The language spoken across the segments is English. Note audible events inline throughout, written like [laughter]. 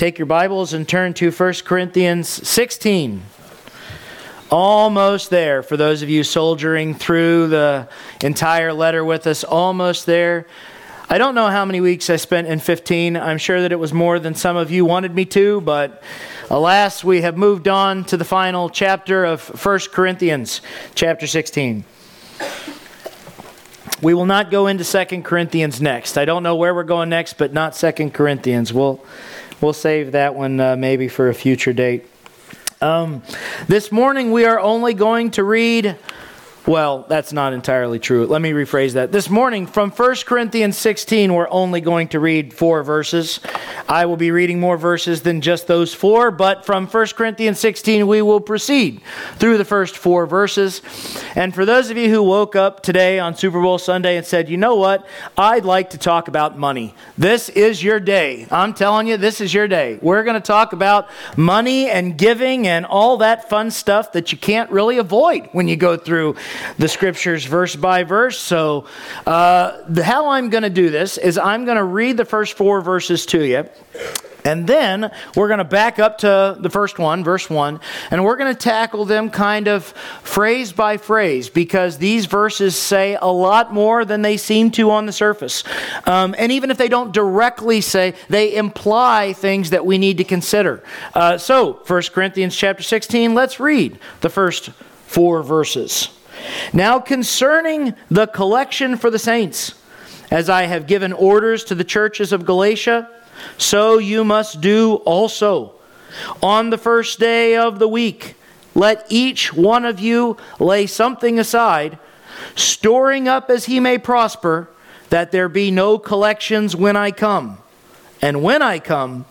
Take your Bibles and turn to 1 Corinthians 16. Almost there for those of you soldiering through the entire letter with us. Almost there. I don't know how many weeks I spent in 15. I'm sure that it was more than some of you wanted me to, but alas, we have moved on to the final chapter of 1 Corinthians, chapter 16. We will not go into 2 Corinthians next. I don't know where we're going next, but not 2 Corinthians. We'll We'll save that one uh, maybe for a future date. Um, this morning we are only going to read well, that's not entirely true. Let me rephrase that. This morning from 1 Corinthians 16, we're only going to read four verses. I will be reading more verses than just those four, but from 1 Corinthians 16, we will proceed through the first four verses. And for those of you who woke up today on Super Bowl Sunday and said, you know what, I'd like to talk about money, this is your day. I'm telling you, this is your day. We're going to talk about money and giving and all that fun stuff that you can't really avoid when you go through the scriptures verse by verse. So, uh, the, how I'm going to do this is I'm going to read the first four verses to you. And then we're going to back up to the first one, verse 1, and we're going to tackle them kind of phrase by phrase because these verses say a lot more than they seem to on the surface. Um, and even if they don't directly say, they imply things that we need to consider. Uh, so, 1 Corinthians chapter 16, let's read the first four verses. Now, concerning the collection for the saints, as I have given orders to the churches of Galatia, so you must do also. On the first day of the week, let each one of you lay something aside, storing up as he may prosper, that there be no collections when I come. And when I come,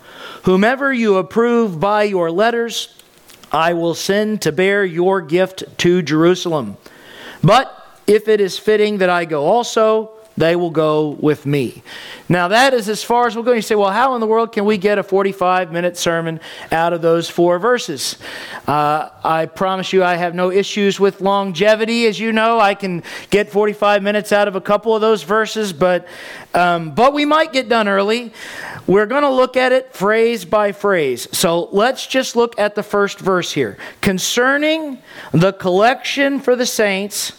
whomever you approve by your letters, I will send to bear your gift to Jerusalem. But if it is fitting that I go also, they will go with me. Now, that is as far as we're going. You say, well, how in the world can we get a 45 minute sermon out of those four verses? Uh, I promise you, I have no issues with longevity. As you know, I can get 45 minutes out of a couple of those verses, but, um, but we might get done early. We're going to look at it phrase by phrase. So let's just look at the first verse here. Concerning the collection for the saints,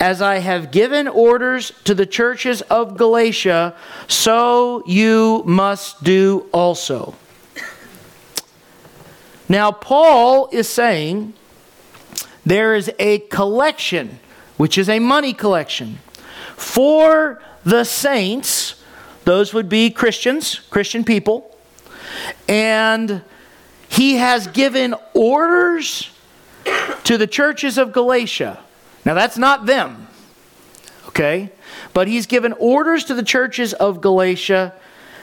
as I have given orders to the churches of Galatia, so you must do also. Now, Paul is saying there is a collection, which is a money collection, for the saints those would be Christians, Christian people. And he has given orders to the churches of Galatia. Now, that's not them, okay? But he's given orders to the churches of Galatia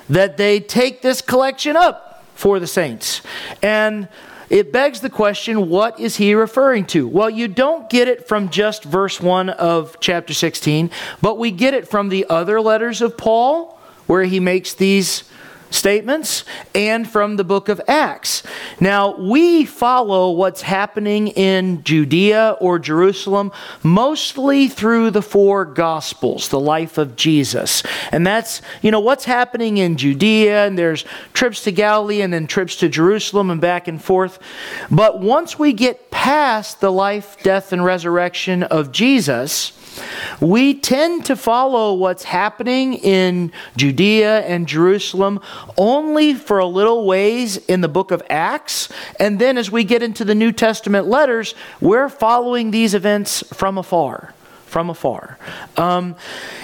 that they take this collection up for the saints. And it begs the question what is he referring to? Well, you don't get it from just verse 1 of chapter 16, but we get it from the other letters of Paul where he makes these statements and from the book of Acts. Now, we follow what's happening in Judea or Jerusalem mostly through the four gospels, the life of Jesus. And that's, you know, what's happening in Judea, and there's trips to Galilee and then trips to Jerusalem and back and forth. But once we get past the life, death, and resurrection of Jesus, we tend to follow what's happening in Judea and Jerusalem only for a little ways in the book of Acts. And then as we get into the New Testament letters, we're following these events from afar from afar. Um,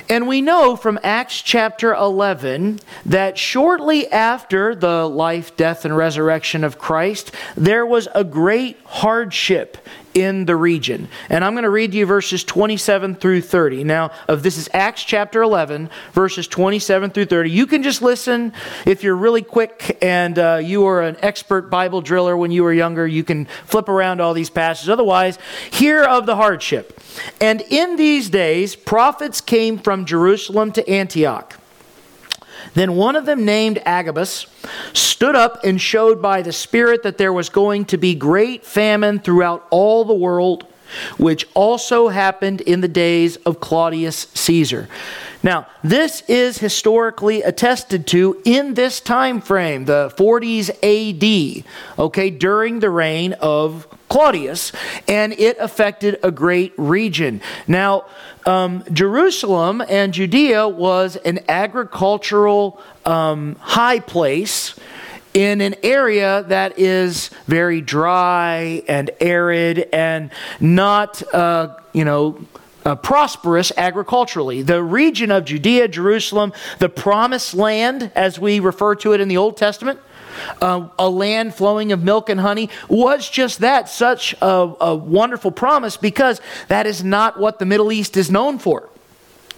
and we know from Acts chapter 11 that shortly after the life, death, and resurrection of Christ, there was a great hardship in the region. And I'm going to read you verses 27 through 30. Now, of this is Acts chapter 11, verses 27 through 30. You can just listen if you're really quick and uh, you are an expert Bible driller when you were younger. You can flip around all these passages. Otherwise, hear of the hardship. And in these days, prophets came from Jerusalem to Antioch. Then one of them, named Agabus, stood up and showed by the Spirit that there was going to be great famine throughout all the world, which also happened in the days of Claudius Caesar. Now, this is historically attested to in this time frame, the 40s AD, okay, during the reign of Claudius, and it affected a great region. Now, um, Jerusalem and Judea was an agricultural um, high place in an area that is very dry and arid and not, uh, you know, uh, prosperous agriculturally. The region of Judea, Jerusalem, the promised land, as we refer to it in the Old Testament, uh, a land flowing of milk and honey, was just that, such a, a wonderful promise because that is not what the Middle East is known for.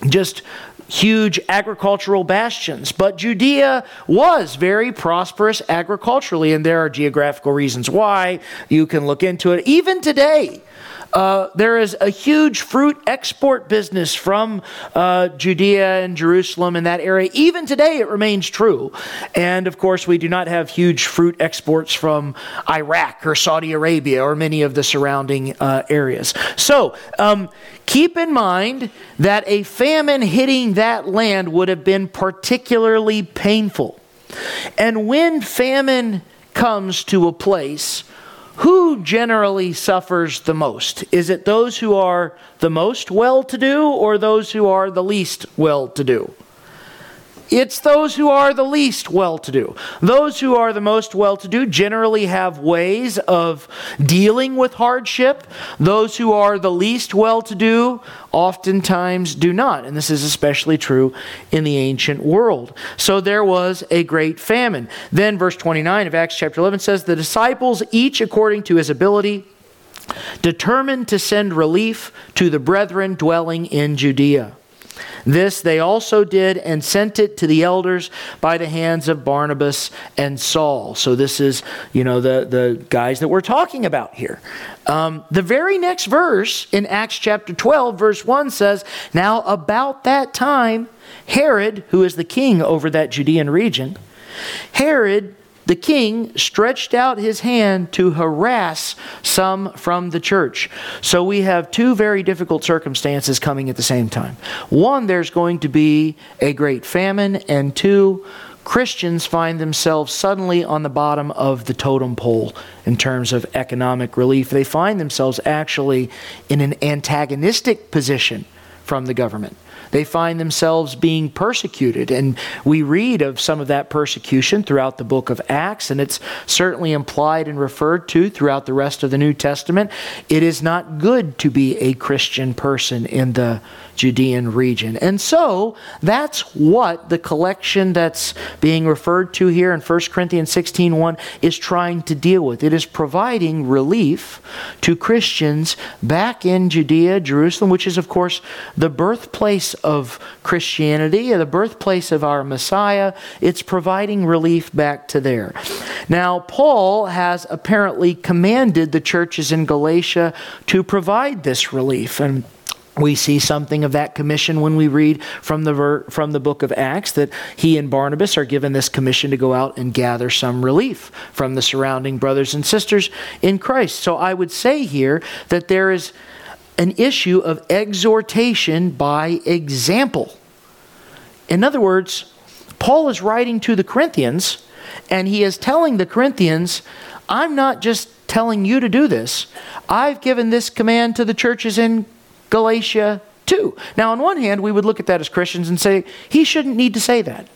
Just huge agricultural bastions. But Judea was very prosperous agriculturally, and there are geographical reasons why. You can look into it. Even today, uh, there is a huge fruit export business from uh, Judea and Jerusalem in that area. Even today, it remains true. And of course, we do not have huge fruit exports from Iraq or Saudi Arabia or many of the surrounding uh, areas. So, um, keep in mind that a famine hitting that land would have been particularly painful. And when famine comes to a place, who generally suffers the most? Is it those who are the most well to do or those who are the least well to do? It's those who are the least well to do. Those who are the most well to do generally have ways of dealing with hardship. Those who are the least well to do oftentimes do not. And this is especially true in the ancient world. So there was a great famine. Then, verse 29 of Acts chapter 11 says, The disciples, each according to his ability, determined to send relief to the brethren dwelling in Judea. This they also did and sent it to the elders by the hands of Barnabas and Saul. So this is, you know, the, the guys that we're talking about here. Um, the very next verse in Acts chapter 12, verse 1 says, Now about that time, Herod, who is the king over that Judean region, Herod the king stretched out his hand to harass some from the church. So we have two very difficult circumstances coming at the same time. One, there's going to be a great famine, and two, Christians find themselves suddenly on the bottom of the totem pole in terms of economic relief. They find themselves actually in an antagonistic position from the government. They find themselves being persecuted. And we read of some of that persecution throughout the book of Acts, and it's certainly implied and referred to throughout the rest of the New Testament. It is not good to be a Christian person in the Judean region. And so that's what the collection that's being referred to here in 1 Corinthians 16:1 is trying to deal with. It is providing relief to Christians back in Judea, Jerusalem, which is of course the birthplace of Christianity, the birthplace of our Messiah. It's providing relief back to there. Now, Paul has apparently commanded the churches in Galatia to provide this relief and we see something of that commission when we read from the ver- from the book of Acts that he and Barnabas are given this commission to go out and gather some relief from the surrounding brothers and sisters in Christ. So I would say here that there is an issue of exhortation by example. In other words, Paul is writing to the Corinthians and he is telling the Corinthians, I'm not just telling you to do this. I've given this command to the churches in Galatia too. Now, on one hand, we would look at that as Christians and say, he shouldn't need to say that.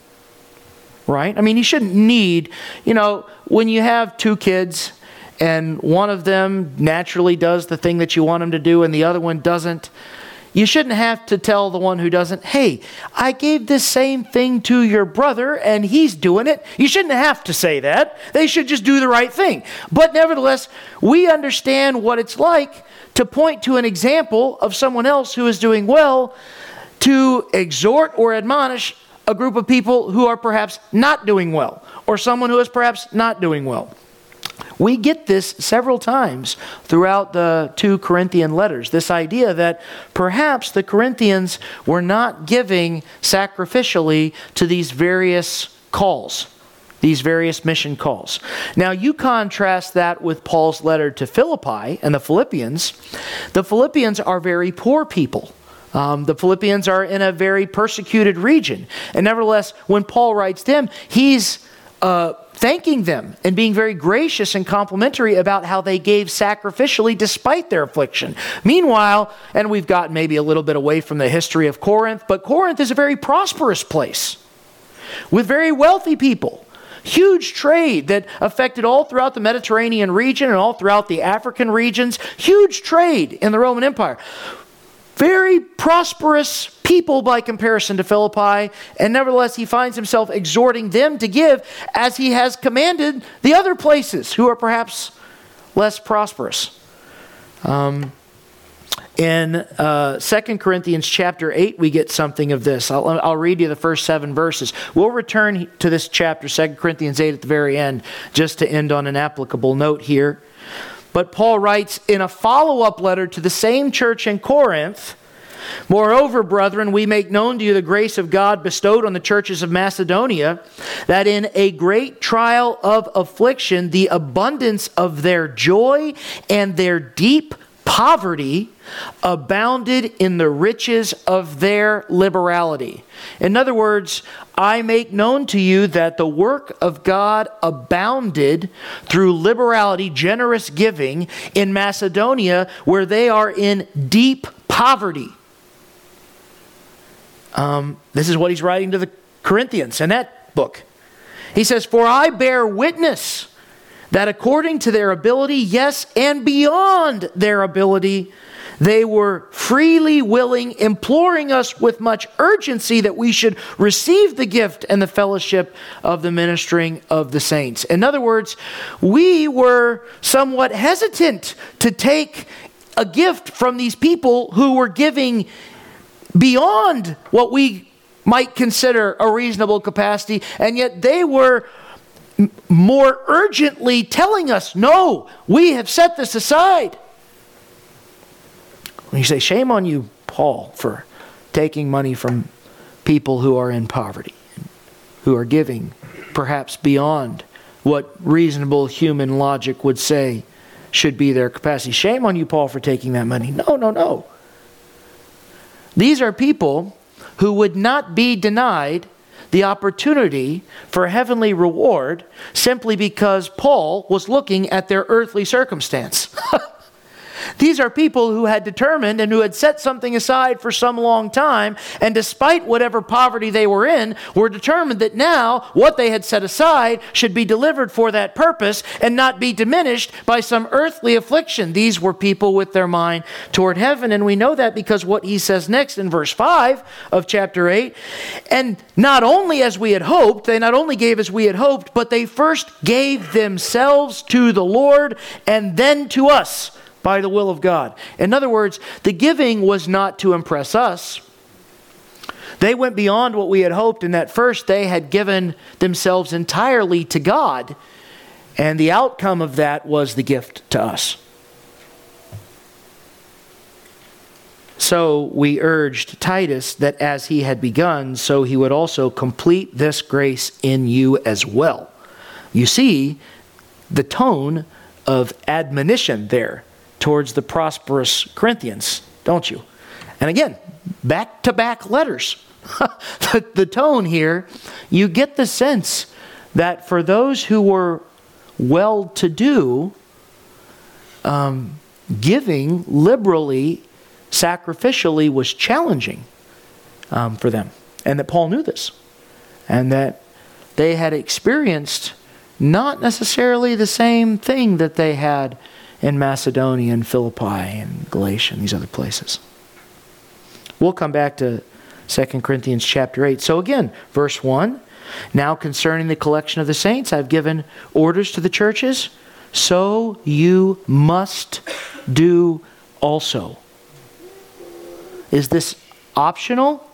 Right? I mean, he shouldn't need, you know, when you have two kids and one of them naturally does the thing that you want him to do and the other one doesn't, you shouldn't have to tell the one who doesn't, hey, I gave this same thing to your brother and he's doing it. You shouldn't have to say that. They should just do the right thing. But nevertheless, we understand what it's like to point to an example of someone else who is doing well to exhort or admonish a group of people who are perhaps not doing well or someone who is perhaps not doing well. We get this several times throughout the two Corinthian letters this idea that perhaps the Corinthians were not giving sacrificially to these various calls, these various mission calls. Now, you contrast that with Paul's letter to Philippi and the Philippians. The Philippians are very poor people. Um, the Philippians are in a very persecuted region. And nevertheless, when Paul writes them, he's uh, thanking them and being very gracious and complimentary about how they gave sacrificially despite their affliction. Meanwhile, and we've gotten maybe a little bit away from the history of Corinth, but Corinth is a very prosperous place with very wealthy people. Huge trade that affected all throughout the Mediterranean region and all throughout the African regions. Huge trade in the Roman Empire very prosperous people by comparison to Philippi, and nevertheless he finds himself exhorting them to give as he has commanded the other places who are perhaps less prosperous. Um, in uh, 2 Corinthians chapter 8, we get something of this. I'll, I'll read you the first seven verses. We'll return to this chapter, 2 Corinthians 8, at the very end, just to end on an applicable note here. But Paul writes in a follow up letter to the same church in Corinth Moreover, brethren, we make known to you the grace of God bestowed on the churches of Macedonia, that in a great trial of affliction, the abundance of their joy and their deep poverty abounded in the riches of their liberality. In other words, I make known to you that the work of God abounded through liberality, generous giving in Macedonia, where they are in deep poverty. Um, this is what he's writing to the Corinthians in that book. He says, For I bear witness that according to their ability, yes, and beyond their ability, they were freely willing, imploring us with much urgency that we should receive the gift and the fellowship of the ministering of the saints. In other words, we were somewhat hesitant to take a gift from these people who were giving beyond what we might consider a reasonable capacity, and yet they were more urgently telling us, no, we have set this aside. When you say, shame on you, Paul, for taking money from people who are in poverty, who are giving perhaps beyond what reasonable human logic would say should be their capacity. Shame on you, Paul, for taking that money. No, no, no. These are people who would not be denied the opportunity for heavenly reward simply because Paul was looking at their earthly circumstance. [laughs] These are people who had determined and who had set something aside for some long time, and despite whatever poverty they were in, were determined that now what they had set aside should be delivered for that purpose and not be diminished by some earthly affliction. These were people with their mind toward heaven, and we know that because what he says next in verse 5 of chapter 8 and not only as we had hoped, they not only gave as we had hoped, but they first gave themselves to the Lord and then to us by the will of God. In other words, the giving was not to impress us. They went beyond what we had hoped in that first they had given themselves entirely to God, and the outcome of that was the gift to us. So we urged Titus that as he had begun, so he would also complete this grace in you as well. You see the tone of admonition there towards the prosperous Corinthians, don't you? And again, back to back letters. [laughs] the, the tone here, you get the sense that for those who were well to do, um, giving liberally, sacrificially was challenging um, for them. And that Paul knew this. And that they had experienced not necessarily the same thing that they had in Macedonia and Philippi and Galatia and these other places. We'll come back to 2 Corinthians chapter 8. So again, verse 1 Now concerning the collection of the saints, I've given orders to the churches, so you must do also. Is this optional?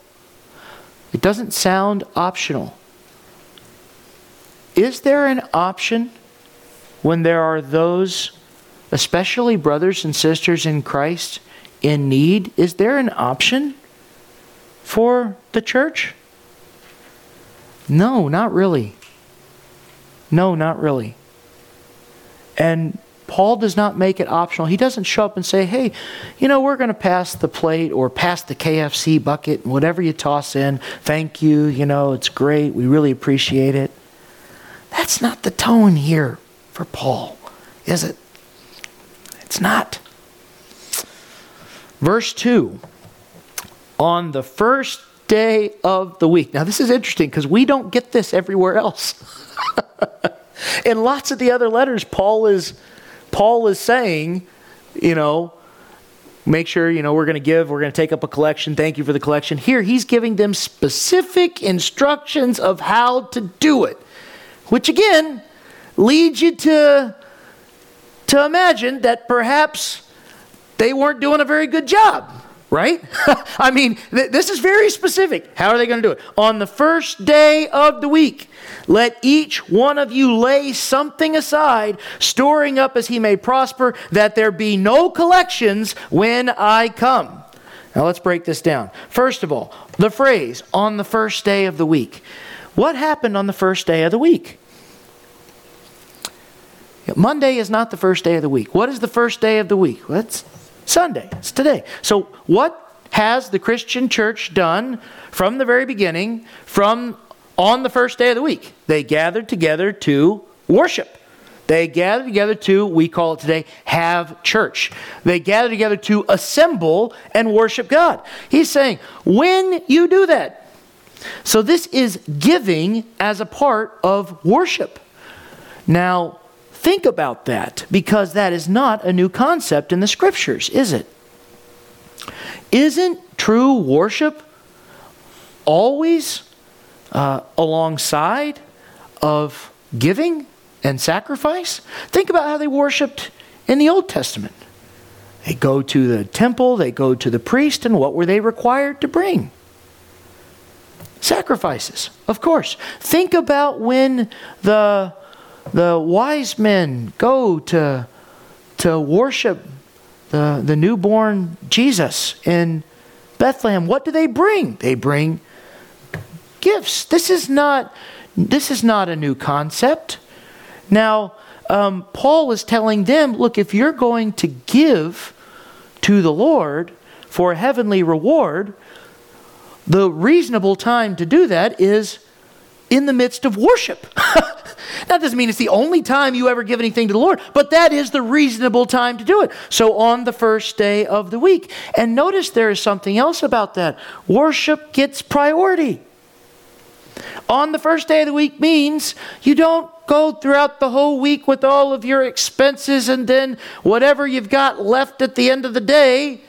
It doesn't sound optional. Is there an option when there are those especially brothers and sisters in Christ in need, is there an option for the church? No, not really. No, not really. And Paul does not make it optional. He doesn't show up and say, hey, you know, we're going to pass the plate or pass the KFC bucket, whatever you toss in. Thank you. You know, it's great. We really appreciate it. That's not the tone here for Paul, is it? It's not. Verse 2 On the first day of the week. Now, this is interesting because we don't get this everywhere else. [laughs] In lots of the other letters, Paul is Paul is saying, you know, make sure, you know, we're going to give, we're going to take up a collection. Thank you for the collection. Here, he's giving them specific instructions of how to do it, which again leads you to, to imagine that perhaps they weren't doing a very good job right? [laughs] I mean, th- this is very specific. How are they going to do it? On the first day of the week, let each one of you lay something aside, storing up as he may prosper, that there be no collections when I come. Now let's break this down. First of all, the phrase, on the first day of the week. What happened on the first day of the week? Monday is not the first day of the week. What is the first day of the week? Well, Sunday. It's today. So, what has the Christian church done from the very beginning, from on the first day of the week? They gathered together to worship. They gathered together to, we call it today, have church. They gathered together to assemble and worship God. He's saying, when you do that, so this is giving as a part of worship. Now, Think about that because that is not a new concept in the scriptures, is it? Isn't true worship always uh, alongside of giving and sacrifice? Think about how they worshiped in the Old Testament. They go to the temple, they go to the priest, and what were they required to bring? Sacrifices, of course. Think about when the the wise men go to, to worship the, the newborn Jesus in Bethlehem, what do they bring? They bring gifts. This is not, this is not a new concept. Now, um, Paul is telling them look, if you're going to give to the Lord for a heavenly reward, the reasonable time to do that is in the midst of worship. [laughs] that doesn't mean it's the only time you ever give anything to the Lord, but that is the reasonable time to do it. So on the first day of the week. And notice there is something else about that worship gets priority. On the first day of the week means you don't go throughout the whole week with all of your expenses and then whatever you've got left at the end of the day,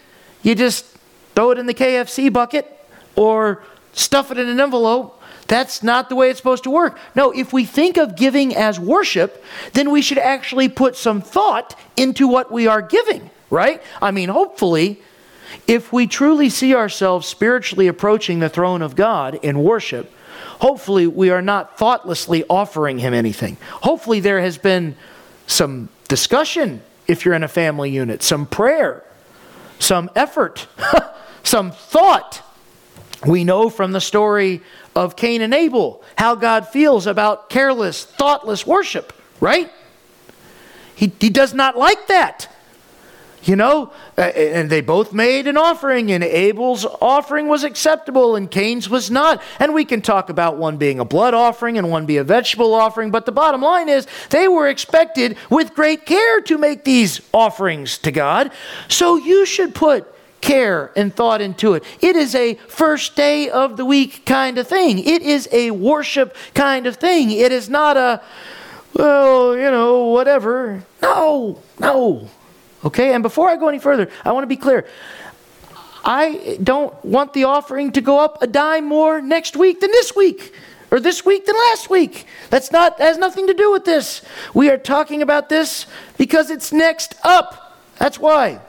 you just throw it in the KFC bucket or stuff it in an envelope that's not the way it's supposed to work. No, if we think of giving as worship, then we should actually put some thought into what we are giving, right? I mean, hopefully, if we truly see ourselves spiritually approaching the throne of God in worship, hopefully we are not thoughtlessly offering Him anything. Hopefully, there has been some discussion if you're in a family unit, some prayer, some effort, [laughs] some thought. We know from the story of Cain and Abel, how God feels about careless, thoughtless worship, right? He, he does not like that. You know, uh, and they both made an offering, and Abel's offering was acceptable, and Cain's was not. And we can talk about one being a blood offering and one be a vegetable offering, but the bottom line is they were expected with great care to make these offerings to God. So you should put care and thought into it. It is a first day of the week kind of thing. It is a worship kind of thing. It is not a, well, you know, whatever. No, no. Okay, and before I go any further, I want to be clear. I don't want the offering to go up a dime more next week than this week or this week than last week. That's not has nothing to do with this. We are talking about this because it's next up. That's why.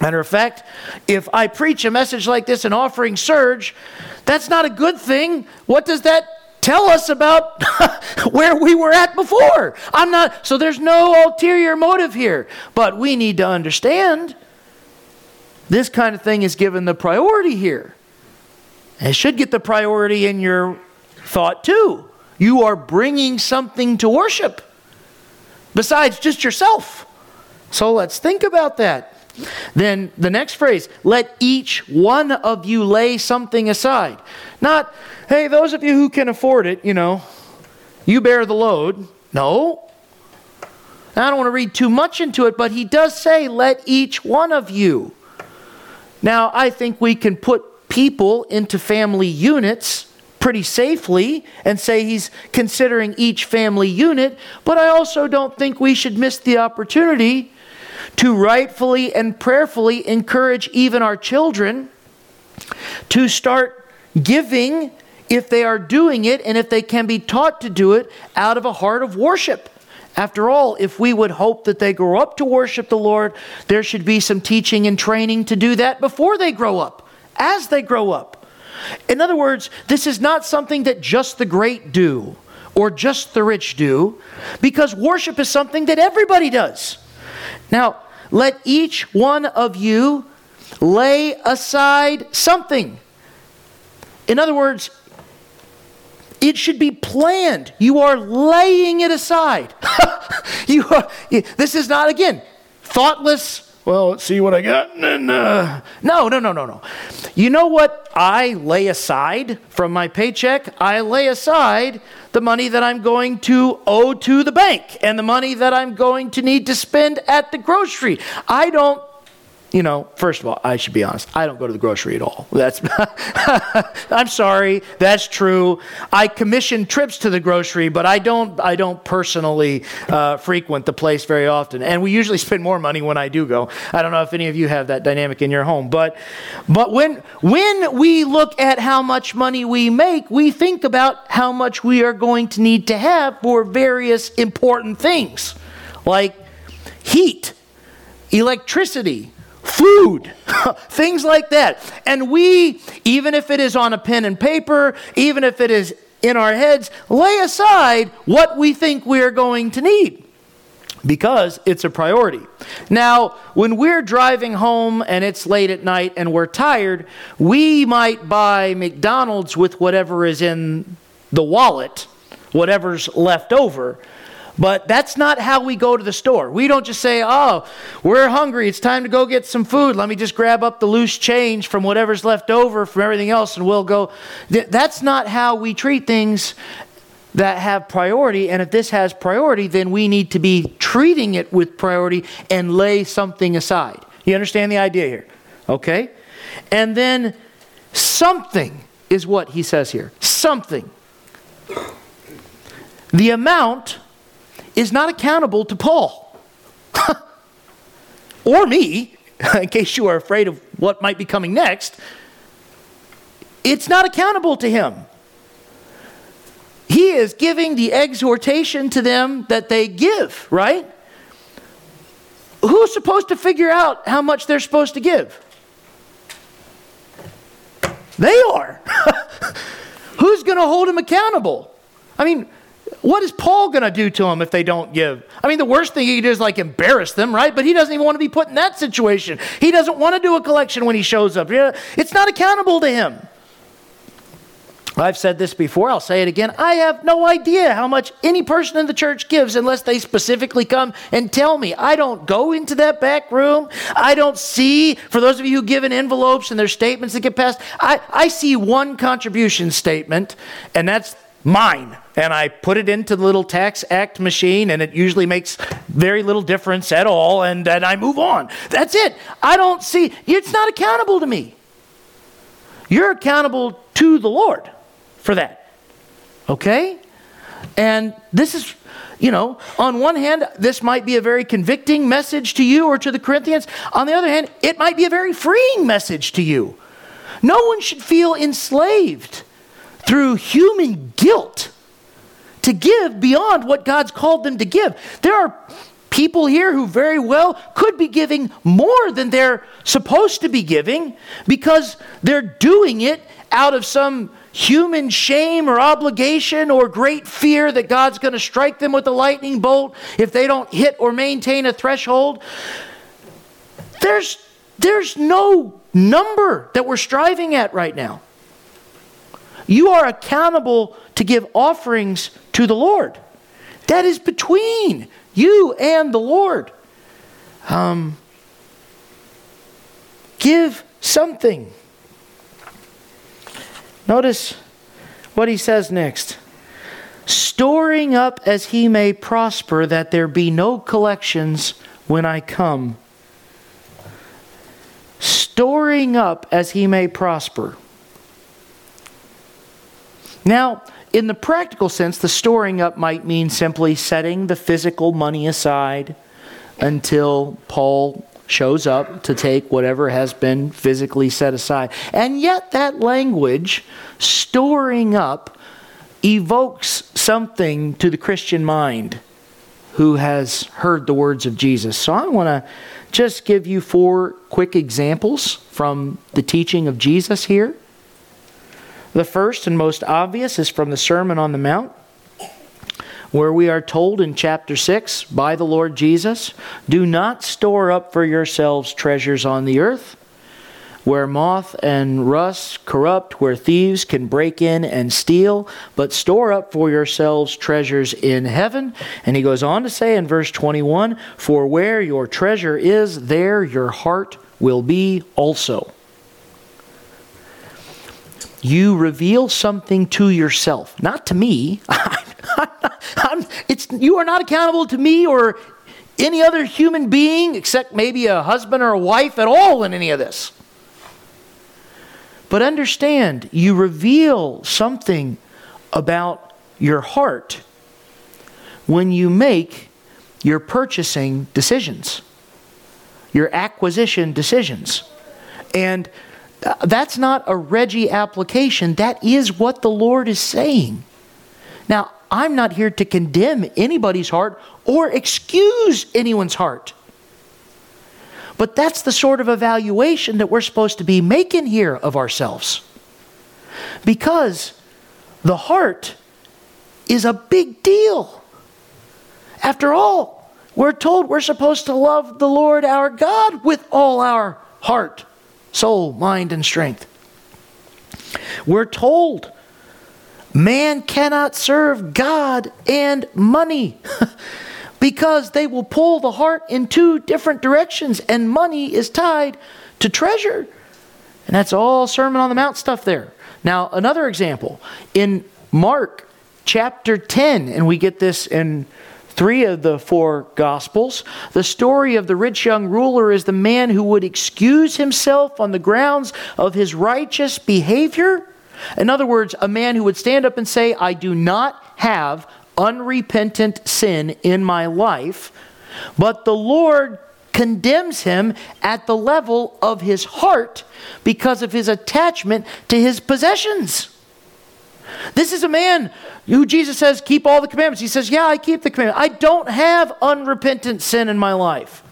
Matter of fact, if I preach a message like this, an offering surge, that's not a good thing. What does that tell us about [laughs] where we were at before? I'm not, so there's no ulterior motive here. But we need to understand this kind of thing is given the priority here. It should get the priority in your thought too. You are bringing something to worship besides just yourself. So let's think about that. Then the next phrase, let each one of you lay something aside. Not, hey, those of you who can afford it, you know, you bear the load. No. I don't want to read too much into it, but he does say, let each one of you. Now, I think we can put people into family units pretty safely and say he's considering each family unit, but I also don't think we should miss the opportunity to rightfully and prayerfully encourage even our children to start giving if they are doing it and if they can be taught to do it out of a heart of worship. After all, if we would hope that they grow up to worship the Lord, there should be some teaching and training to do that before they grow up, as they grow up. In other words, this is not something that just the great do or just the rich do, because worship is something that everybody does. Now, let each one of you lay aside something. In other words, it should be planned. You are laying it aside. [laughs] you are, this is not, again, thoughtless. Well, let's see what I got. And, uh, no, no, no, no, no. You know what I lay aside from my paycheck? I lay aside the money that I'm going to owe to the bank and the money that I'm going to need to spend at the grocery. I don't you know, first of all, I should be honest. I don't go to the grocery at all. That's [laughs] I'm sorry. That's true. I commission trips to the grocery, but I don't. I don't personally uh, frequent the place very often. And we usually spend more money when I do go. I don't know if any of you have that dynamic in your home, but but when when we look at how much money we make, we think about how much we are going to need to have for various important things, like heat, electricity food, [laughs] things like that. And we, even if it is on a pen and paper, even if it is in our heads, lay aside what we think we're going to need because it's a priority. Now, when we're driving home and it's late at night and we're tired, we might buy McDonald's with whatever is in the wallet, whatever's left over. But that's not how we go to the store. We don't just say, oh, we're hungry. It's time to go get some food. Let me just grab up the loose change from whatever's left over from everything else and we'll go. That's not how we treat things that have priority. And if this has priority, then we need to be treating it with priority and lay something aside. You understand the idea here? Okay? And then something is what he says here. Something. The amount is not accountable to Paul [laughs] or me, [laughs] in case you are afraid of what might be coming next. It's not accountable to him. He is giving the exhortation to them that they give, right? Who's supposed to figure out how much they're supposed to give? They are. [laughs] Who's going to hold him accountable? I mean, what is Paul going to do to them if they don't give? I mean, the worst thing he can do is like embarrass them, right? But he doesn't even want to be put in that situation. He doesn't want to do a collection when he shows up. It's not accountable to him. I've said this before, I'll say it again. I have no idea how much any person in the church gives unless they specifically come and tell me. I don't go into that back room. I don't see, for those of you who give in envelopes and there's statements that get passed, I, I see one contribution statement, and that's mine. And I put it into the little tax act machine, and it usually makes very little difference at all, and, and I move on. That's it. I don't see, it's not accountable to me. You're accountable to the Lord for that. Okay? And this is, you know, on one hand, this might be a very convicting message to you or to the Corinthians. On the other hand, it might be a very freeing message to you. No one should feel enslaved through human guilt to give beyond what God's called them to give. There are people here who very well could be giving more than they're supposed to be giving because they're doing it out of some human shame or obligation or great fear that God's going to strike them with a lightning bolt if they don't hit or maintain a threshold. There's, there's no number that we're striving at right now. You are accountable to give offerings to the Lord. That is between you and the Lord. Um, give something. Notice what he says next storing up as he may prosper, that there be no collections when I come. Storing up as he may prosper. Now, in the practical sense, the storing up might mean simply setting the physical money aside until Paul shows up to take whatever has been physically set aside. And yet, that language, storing up, evokes something to the Christian mind who has heard the words of Jesus. So I want to just give you four quick examples from the teaching of Jesus here. The first and most obvious is from the Sermon on the Mount, where we are told in chapter 6 by the Lord Jesus Do not store up for yourselves treasures on the earth, where moth and rust corrupt, where thieves can break in and steal, but store up for yourselves treasures in heaven. And he goes on to say in verse 21 For where your treasure is, there your heart will be also you reveal something to yourself, not to me. [laughs] it's, you are not accountable to me or any other human being except maybe a husband or a wife at all in any of this. But understand, you reveal something about your heart when you make your purchasing decisions, your acquisition decisions. And that's not a Reggie application. That is what the Lord is saying. Now, I'm not here to condemn anybody's heart or excuse anyone's heart. But that's the sort of evaluation that we're supposed to be making here of ourselves. Because the heart is a big deal. After all, we're told we're supposed to love the Lord our God with all our heart, soul, mind, and strength. We're told man cannot serve God and money [laughs] because they will pull the heart in two different directions, and money is tied to treasure. And that's all Sermon on the Mount stuff there. Now, another example in Mark chapter 10, and we get this in three of the four Gospels. The story of the rich young ruler is the man who would excuse himself on the grounds of his righteous behavior. In other words, a man who would stand up and say, I do not have unrepentant sin in my life, but the Lord condemns him at the level of his heart because of his attachment to his possessions. This is a man who Jesus says, Keep all the commandments. He says, Yeah, I keep the commandments. I don't have unrepentant sin in my life.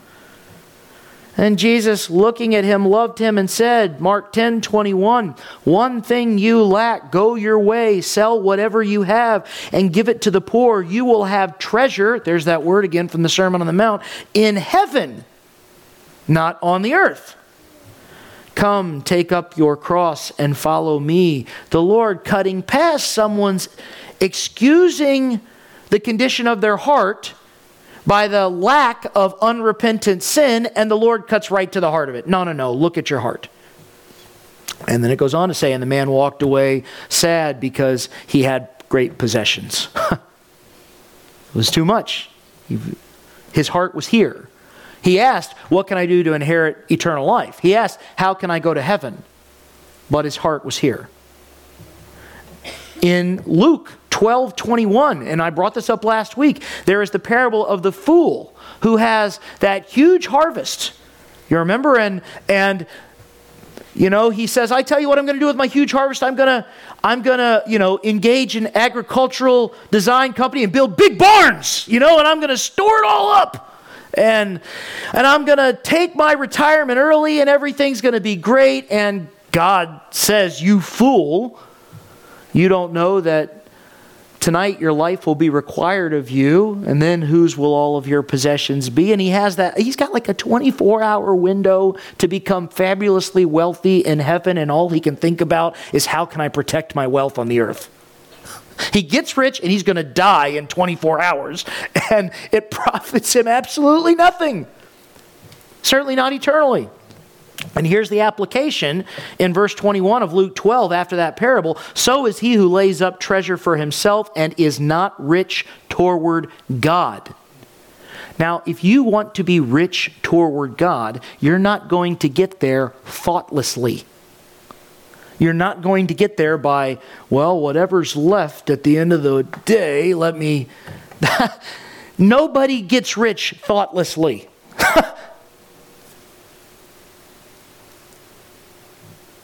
And Jesus, looking at him, loved him and said, Mark 10 21, one thing you lack, go your way, sell whatever you have, and give it to the poor. You will have treasure, there's that word again from the Sermon on the Mount, in heaven, not on the earth. Come, take up your cross and follow me. The Lord cutting past someone's excusing the condition of their heart by the lack of unrepentant sin, and the Lord cuts right to the heart of it. No, no, no, look at your heart. And then it goes on to say, and the man walked away sad because he had great possessions. [laughs] it was too much. His heart was here. He asked, What can I do to inherit eternal life? He asked, How can I go to heaven? But his heart was here. In Luke 12 21, and I brought this up last week, there is the parable of the fool who has that huge harvest. You remember? And, and you know, he says, I tell you what I'm going to do with my huge harvest. I'm going to, I'm going to, you know, engage an agricultural design company and build big barns, you know, and I'm going to store it all up and and I'm going to take my retirement early and everything's going to be great. And God says you fool you don't know that tonight your life will be required of you. And then whose will all of your possessions be? And he has that he's got like a 24 hour window to become fabulously wealthy in heaven. And all he can think about is how can I protect my wealth on the earth he gets rich and he's going to die in 24 hours, [laughs] and it profits him absolutely nothing. certainly not eternally. And here's the application in verse 21 of Luke 12 after that parable. So is he who lays up treasure for himself and is not rich toward God. Now, if you want to be rich toward God, you're not going to get there thoughtlessly. You're not going to get there by, well, whatever's left at the end of the day, let me. [laughs] Nobody gets rich thoughtlessly. [laughs]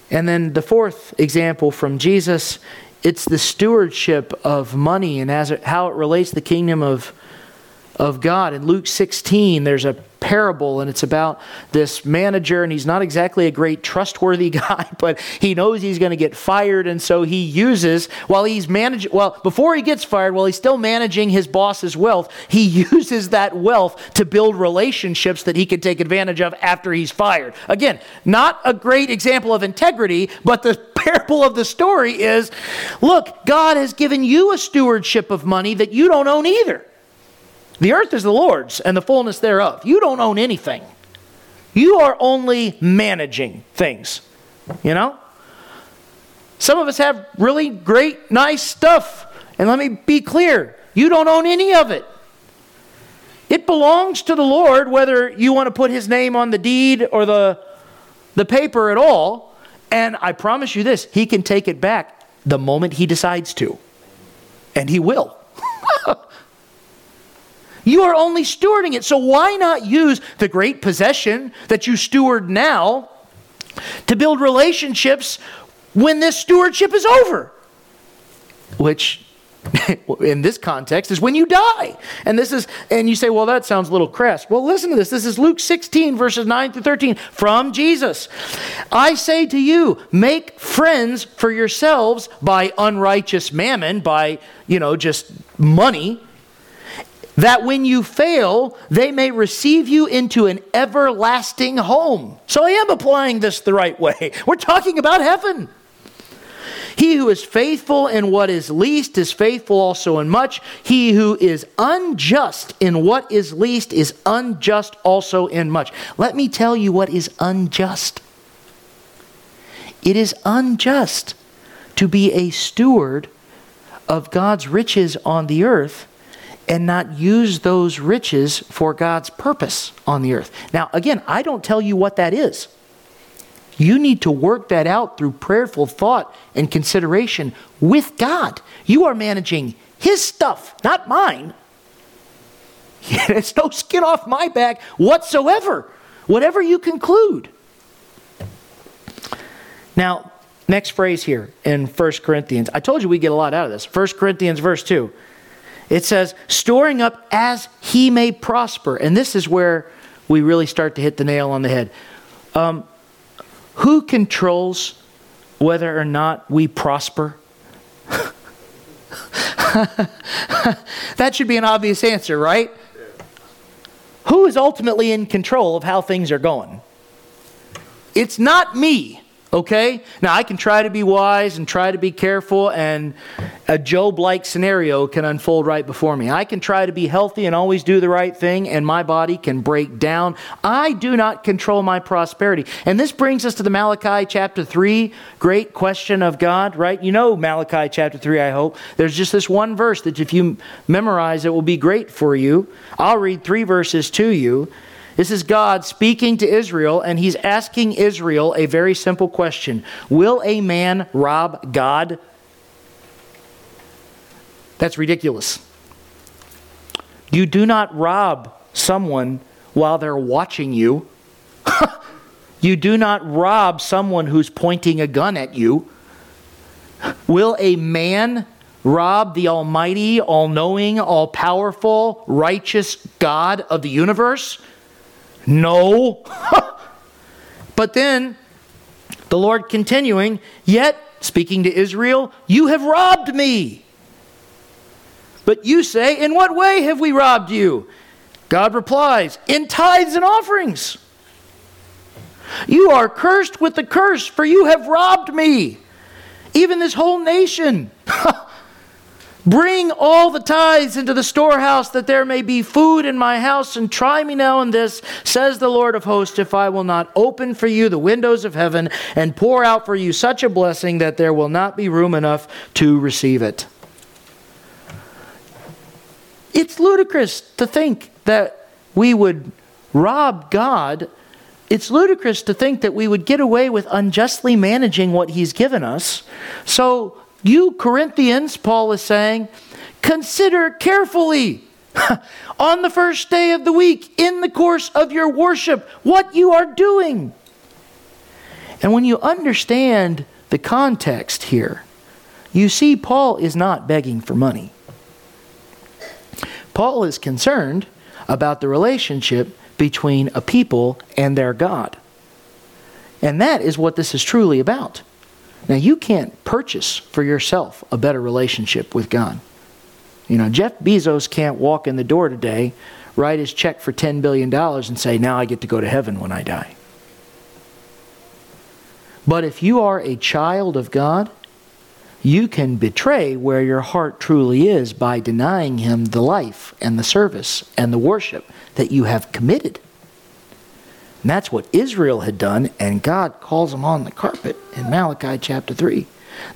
and then the fourth example from Jesus, it's the stewardship of money and as it, how it relates to the kingdom of of God. In Luke 16, there's a parable, and it's about this manager, and he's not exactly a great trustworthy [laughs] guy, but he knows he's going to get fired, and so he uses, while he's managing, well, before he gets fired, while he's still managing his boss's wealth, he [laughs] uses that wealth to build relationships that he can take advantage of after he's fired. Again, not a great example of integrity, but the [laughs] parable of the story is look, God has given you a stewardship of money that you don't own either. The earth is the Lord's and the fullness thereof. You don't own anything. You are only managing things. You know? Some of us have really great, nice stuff. And let me be clear you don't own any of it. It belongs to the Lord, whether you want to put his name on the deed or the, the paper at all. And I promise you this he can take it back the moment he decides to. And he will. [laughs] You are only stewarding it. So why not use the great possession that you steward now to build relationships when this stewardship is over? Which [laughs] in this context is when you die. And this is and you say, "Well, that sounds a little crass." Well, listen to this. This is Luke 16 verses 9 through 13 from Jesus. I say to you, make friends for yourselves by unrighteous mammon, by, you know, just money that when you fail, they may receive you into an everlasting home. So I am applying this the right way. [laughs] We're talking about heaven. He who is faithful in what is least is faithful also in much. He who is unjust in what is least is unjust also in much. Let me tell you what is unjust. It is unjust to be a steward of God's riches on the earth and not use those riches for God's purpose on the earth. Now, again, I don't tell you what that is. You need to work that out through prayerful thought and consideration with God. You are managing His stuff, not mine. [laughs] It's no skin off my back whatsoever, whatever you conclude. Now, next phrase here in 1 Corinthians. I told you we get a lot out of this. 1 Corinthians, verse 2. It says, storing up as he may prosper. And this is where we really start to hit the nail on the head. Um, who controls whether or not we prosper? [laughs] that should be an obvious answer, right? Who is ultimately in control of how things are going? It's not me. Okay? Now, I can try to be wise and try to be careful, and a Job like scenario can unfold right before me. I can try to be healthy and always do the right thing, and my body can break down. I do not control my prosperity. And this brings us to the Malachi chapter 3 great question of God, right? You know Malachi chapter 3, I hope. There's just this one verse that if you memorize, it will be great for you. I'll read three verses to you. This is God speaking to Israel, and he's asking Israel a very simple question Will a man rob God? That's ridiculous. You do not rob someone while they're watching you. [laughs] you do not rob someone who's pointing a gun at you. Will a man rob the almighty, all knowing, all powerful, righteous God of the universe? No. [laughs] but then the Lord continuing, Yet, speaking to Israel, you have robbed me. But you say, In what way have we robbed you? God replies, In tithes and offerings. You are cursed with the curse, for you have robbed me, even this whole nation. [laughs] Bring all the tithes into the storehouse that there may be food in my house, and try me now in this, says the Lord of hosts, if I will not open for you the windows of heaven and pour out for you such a blessing that there will not be room enough to receive it. It's ludicrous to think that we would rob God. It's ludicrous to think that we would get away with unjustly managing what He's given us. So, you Corinthians, Paul is saying, consider carefully [laughs] on the first day of the week, in the course of your worship, what you are doing. And when you understand the context here, you see Paul is not begging for money. Paul is concerned about the relationship between a people and their God. And that is what this is truly about. Now, you can't purchase for yourself a better relationship with God. You know, Jeff Bezos can't walk in the door today, write his check for $10 billion, and say, Now I get to go to heaven when I die. But if you are a child of God, you can betray where your heart truly is by denying Him the life and the service and the worship that you have committed. And that's what Israel had done, and God calls them on the carpet in Malachi chapter 3.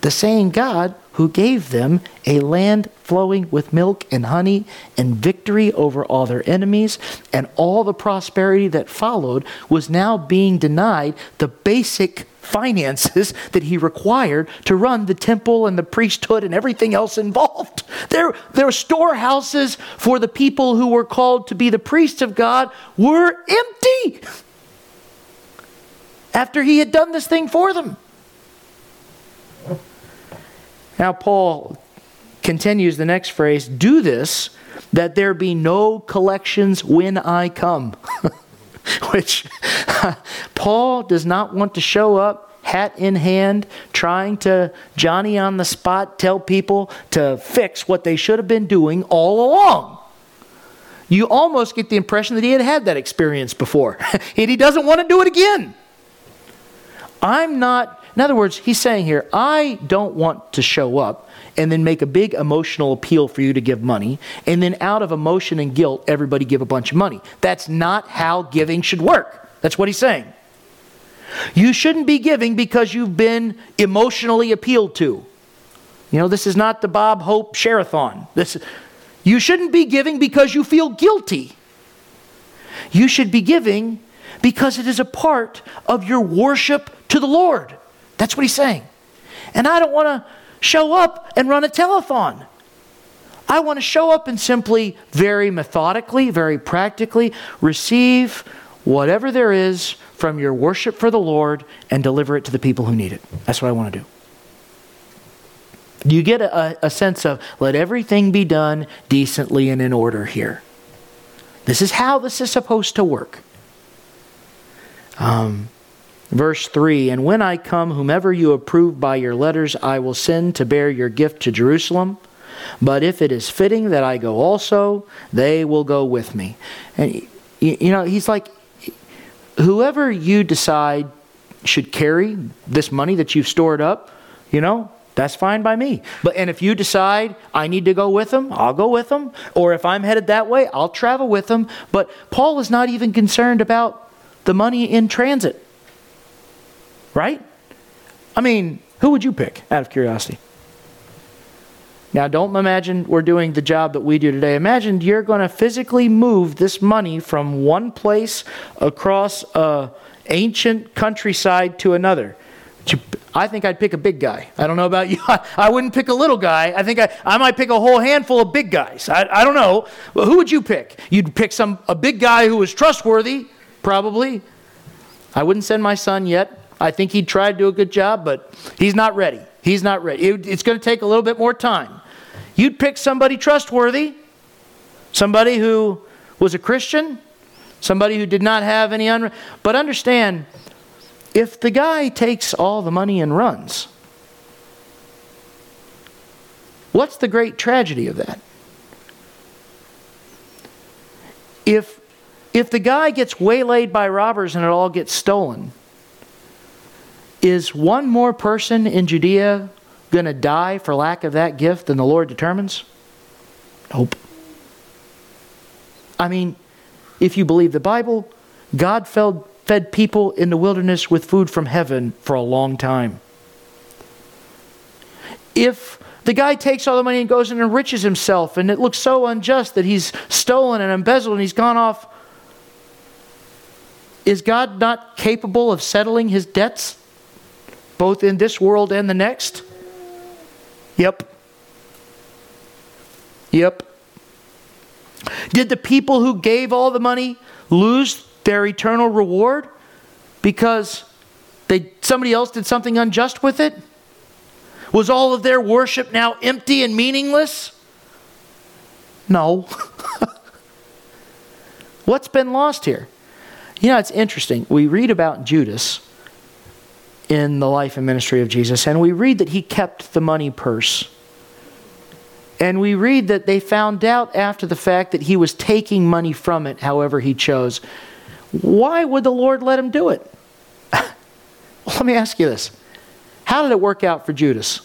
The same God who gave them a land flowing with milk and honey and victory over all their enemies and all the prosperity that followed was now being denied the basic finances [laughs] that he required to run the temple and the priesthood and everything else involved. Their, their storehouses for the people who were called to be the priests of God were empty after he had done this thing for them. Now, Paul continues the next phrase do this that there be no collections when I come. [laughs] Which [laughs] Paul does not want to show up hat in hand, trying to Johnny on the spot tell people to fix what they should have been doing all along. You almost get the impression that he had had that experience before, [laughs] and he doesn't want to do it again. I'm not, in other words, he's saying here, I don't want to show up and then make a big emotional appeal for you to give money, and then out of emotion and guilt, everybody give a bunch of money. That's not how giving should work. That's what he's saying. You shouldn't be giving because you've been emotionally appealed to. You know, this is not the Bob Hope Share-a-thon. This, you shouldn't be giving because you feel guilty. You should be giving because it is a part of your worship to the Lord. That's what he's saying. And I don't want to show up and run a telethon. I want to show up and simply, very methodically, very practically, receive whatever there is from your worship for the Lord and deliver it to the people who need it. That's what I want to do. You get a, a sense of let everything be done decently and in order here. This is how this is supposed to work. Um, Verse 3 And when I come, whomever you approve by your letters, I will send to bear your gift to Jerusalem. But if it is fitting that I go also, they will go with me. And, you know, he's like, whoever you decide should carry this money that you've stored up, you know, that's fine by me. But and if you decide I need to go with them, I'll go with them. Or if I'm headed that way, I'll travel with them. But Paul is not even concerned about the money in transit. Right? I mean, who would you pick out of curiosity? Now, don't imagine we're doing the job that we do today. Imagine you're going to physically move this money from one place across a ancient countryside to another. I think I'd pick a big guy. I don't know about you. [laughs] I wouldn't pick a little guy. I think I, I might pick a whole handful of big guys. I, I don't know. Who would you pick? You'd pick some a big guy who was trustworthy, probably. I wouldn't send my son yet. I think he'd try to do a good job, but he's not ready. He's not ready. It, it's going to take a little bit more time. You'd pick somebody trustworthy, somebody who was a Christian, somebody who did not have any un. But understand, if the guy takes all the money and runs, what's the great tragedy of that? If if the guy gets waylaid by robbers and it all gets stolen, is one more person in Judea going to die for lack of that gift than the Lord determines? Nope. I mean, if you believe the Bible, God fed, fed people in the wilderness with food from heaven for a long time. If the guy takes all the money and goes and enriches himself, and it looks so unjust that he's stolen and embezzled and he's gone off. Is God not capable of settling his debts, both in this world and the next? Yep. Yep. Did the people who gave all the money lose their eternal reward because they, somebody else did something unjust with it? Was all of their worship now empty and meaningless? No. [laughs] What's been lost here? You know, it's interesting. We read about Judas in the life and ministry of Jesus, and we read that he kept the money purse. And we read that they found out after the fact that he was taking money from it however he chose. Why would the Lord let him do it? [laughs] well, let me ask you this how did it work out for Judas?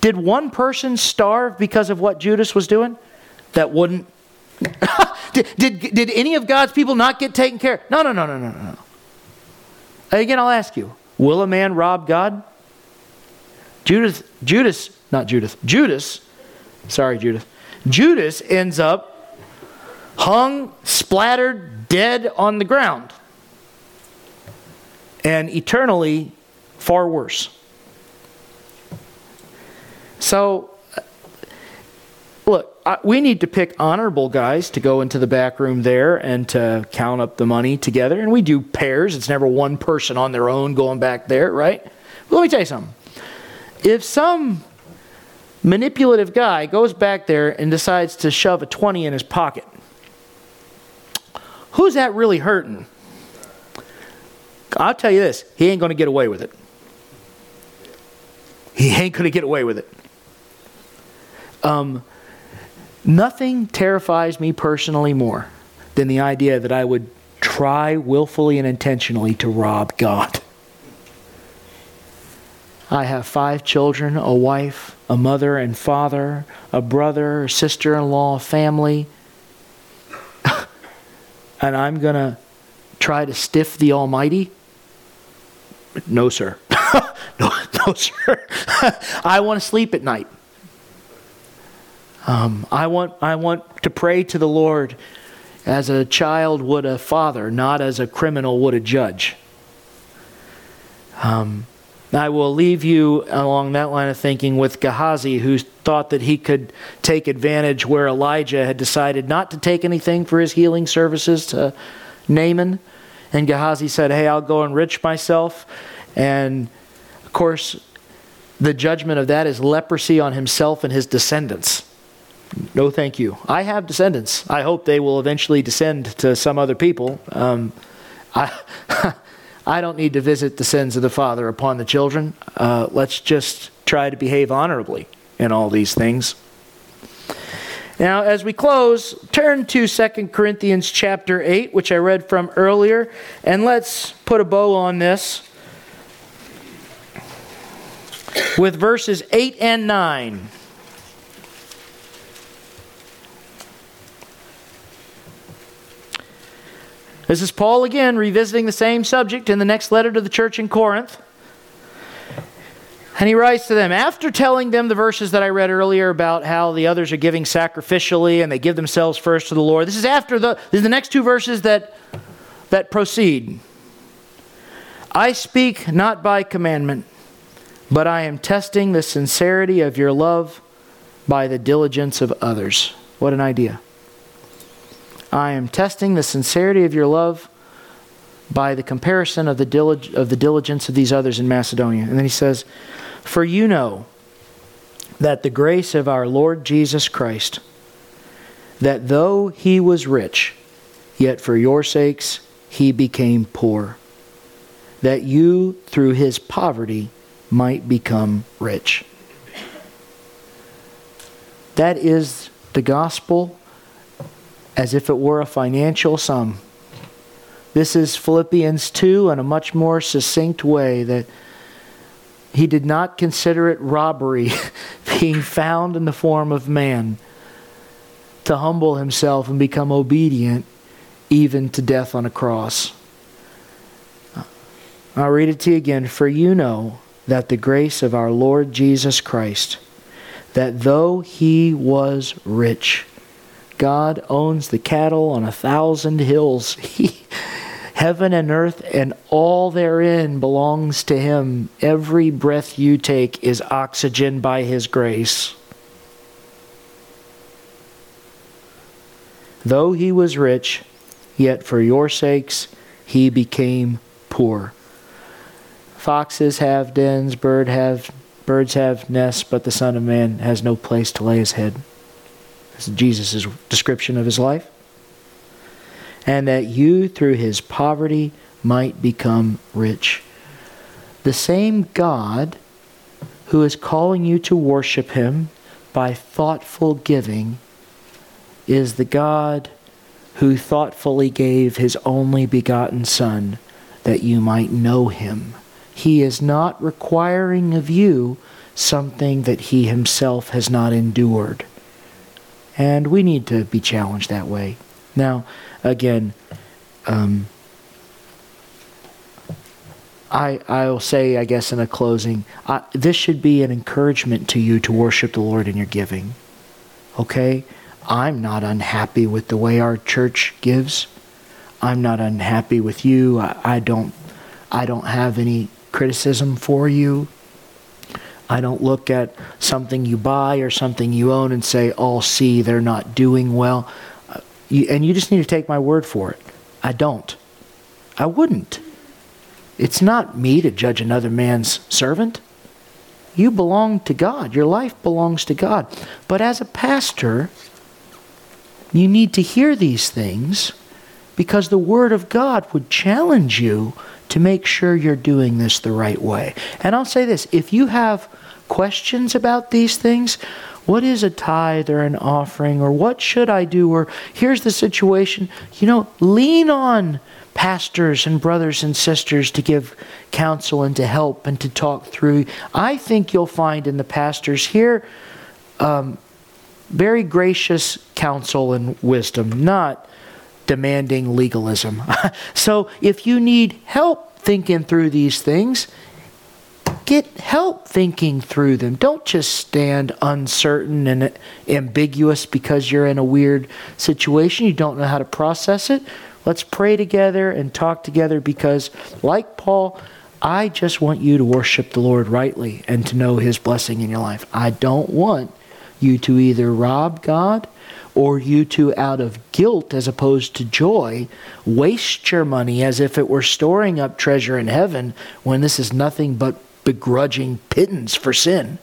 Did one person starve because of what Judas was doing? That wouldn't. [laughs] did, did, did any of God's people not get taken care of? No, no, no, no, no, no. Again, I'll ask you will a man rob God? Judas, Judas, not Judas, Judas, sorry, Judas, Judas ends up hung, splattered, dead on the ground and eternally far worse. So, look, I, we need to pick honorable guys to go into the back room there and to count up the money together. And we do pairs, it's never one person on their own going back there, right? But let me tell you something. If some manipulative guy goes back there and decides to shove a 20 in his pocket, who's that really hurting? I'll tell you this he ain't going to get away with it. He ain't going to get away with it. Um, nothing terrifies me personally more than the idea that I would try willfully and intentionally to rob God. I have five children, a wife, a mother and father, a brother, a sister in law, family. [laughs] and I'm going to try to stiff the Almighty? No, sir. [laughs] no, no, sir. [laughs] I want to sleep at night. Um, I, want, I want to pray to the Lord as a child would a father, not as a criminal would a judge. Um, I will leave you along that line of thinking with Gehazi, who thought that he could take advantage where Elijah had decided not to take anything for his healing services to Naaman. And Gehazi said, Hey, I'll go enrich myself. And of course, the judgment of that is leprosy on himself and his descendants. No, thank you. I have descendants. I hope they will eventually descend to some other people. Um, I, [laughs] I don't need to visit the sins of the father upon the children. Uh, let's just try to behave honorably in all these things. Now, as we close, turn to 2 Corinthians chapter 8, which I read from earlier, and let's put a bow on this with verses 8 and 9. This is Paul again revisiting the same subject in the next letter to the church in Corinth. And he writes to them after telling them the verses that I read earlier about how the others are giving sacrificially and they give themselves first to the Lord. This is after the this is the next two verses that that proceed. I speak not by commandment, but I am testing the sincerity of your love by the diligence of others. What an idea. I am testing the sincerity of your love by the comparison of the, dilig- of the diligence of these others in Macedonia. And then he says, For you know that the grace of our Lord Jesus Christ, that though he was rich, yet for your sakes he became poor, that you through his poverty might become rich. That is the gospel as if it were a financial sum. This is Philippians 2 in a much more succinct way that he did not consider it robbery, [laughs] being found in the form of man, to humble himself and become obedient even to death on a cross. I'll read it to you again. For you know that the grace of our Lord Jesus Christ, that though he was rich, God owns the cattle on a thousand hills. [laughs] He, heaven and earth and all therein belongs to him. Every breath you take is oxygen by his grace. Though he was rich, yet for your sakes he became poor. Foxes have dens, bird have, birds have nests, but the Son of Man has no place to lay his head. Is Jesus' description of his life. And that you, through his poverty, might become rich. The same God who is calling you to worship him by thoughtful giving is the God who thoughtfully gave his only begotten Son that you might know him. He is not requiring of you something that he himself has not endured. And we need to be challenged that way. Now, again, um, I, I'll say, I guess, in a closing, uh, this should be an encouragement to you to worship the Lord in your giving. Okay? I'm not unhappy with the way our church gives. I'm not unhappy with you. I, I don't I don't have any criticism for you. I don't look at something you buy or something you own and say, "Oh, see, they're not doing well." Uh, you, and you just need to take my word for it. I don't. I wouldn't. It's not me to judge another man's servant. You belong to God. Your life belongs to God. But as a pastor, you need to hear these things because the Word of God would challenge you to make sure you're doing this the right way. And I'll say this if you have questions about these things, what is a tithe or an offering, or what should I do, or here's the situation, you know, lean on pastors and brothers and sisters to give counsel and to help and to talk through. I think you'll find in the pastors here um, very gracious counsel and wisdom, not demanding legalism. [laughs] so if you need help thinking through these things, get help thinking through them. Don't just stand uncertain and ambiguous because you're in a weird situation. You don't know how to process it. Let's pray together and talk together because, like Paul, I just want you to worship the Lord rightly and to know his blessing in your life. I don't want you to either rob God or you to, out of guilt as opposed to joy, waste your money as if it were storing up treasure in heaven when this is nothing but begrudging pittance for sin.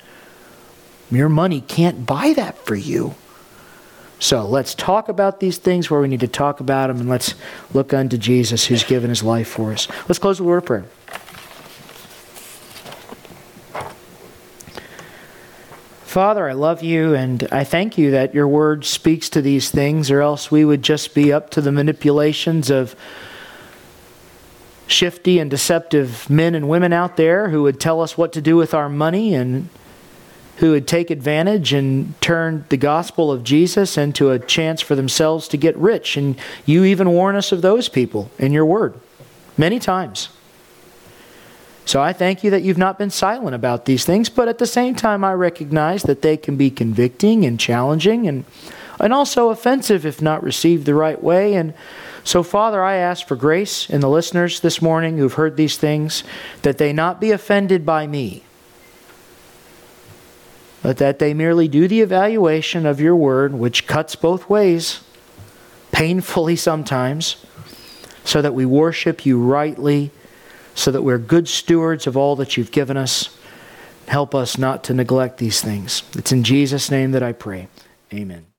Your money can't buy that for you. So let's talk about these things where we need to talk about them and let's look unto Jesus who's given his life for us. Let's close a word of prayer. Father, I love you and I thank you that your word speaks to these things, or else we would just be up to the manipulations of shifty and deceptive men and women out there who would tell us what to do with our money and who would take advantage and turn the gospel of Jesus into a chance for themselves to get rich. And you even warn us of those people in your word many times. So I thank you that you've not been silent about these things, but at the same time, I recognize that they can be convicting and challenging and, and also offensive if not received the right way. And so, Father, I ask for grace in the listeners this morning who've heard these things, that they not be offended by me, but that they merely do the evaluation of your word, which cuts both ways, painfully sometimes, so that we worship you rightly so that we're good stewards of all that you've given us. Help us not to neglect these things. It's in Jesus' name that I pray. Amen.